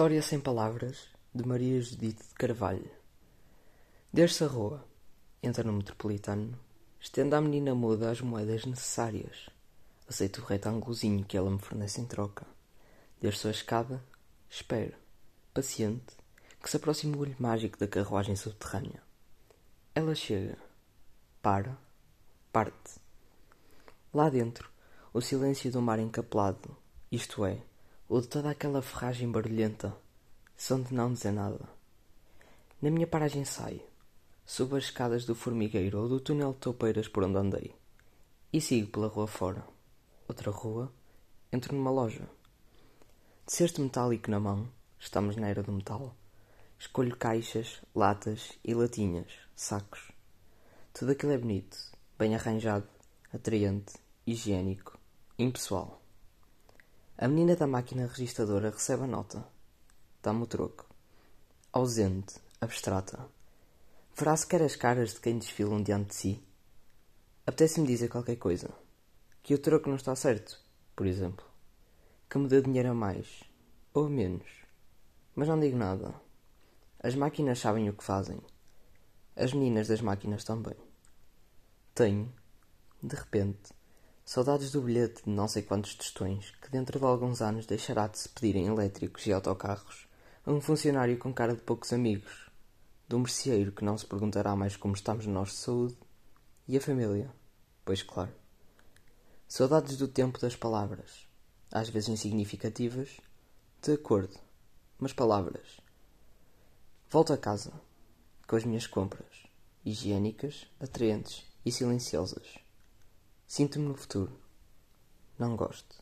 História sem palavras de Maria Judite de Carvalho. Desce a rua, entra no metropolitano, estende à menina muda as moedas necessárias. Aceito o retângulozinho que ela me fornece em troca. Desço a escada, espero, paciente, que se aproxime o olho mágico da carruagem subterrânea. Ela chega, para, parte. Lá dentro, o silêncio do mar encapelado, isto é, ou de toda aquela ferragem barulhenta, som de não dizer nada. Na minha paragem saio, subo as escadas do formigueiro ou do túnel de toupeiras por onde andei, e sigo pela rua fora. Outra rua, entro numa loja. De cesto metálico na mão, estamos na era do metal. Escolho caixas, latas e latinhas, sacos. Tudo aquilo é bonito, bem arranjado, atraente, higiênico, impessoal. A menina da máquina registradora recebe a nota. Dá-me o troco. Ausente, abstrata. Verá sequer as caras de quem desfilam diante de si? Apetece-me dizer qualquer coisa. Que o troco não está certo, por exemplo. Que me dê dinheiro a mais. Ou a menos. Mas não digo nada. As máquinas sabem o que fazem. As meninas das máquinas também. Tenho, de repente, Saudades do bilhete de não sei quantos tostões que dentro de alguns anos deixará de se pedir em elétricos e autocarros a um funcionário com cara de poucos amigos, do merceeiro que não se perguntará mais como estamos nós de saúde, e a família, pois claro. Saudades do tempo das palavras, às vezes insignificativas, de acordo, mas palavras. Volto a casa, com as minhas compras, higiênicas, atraentes e silenciosas. Sinto-me no futuro. Não gosto.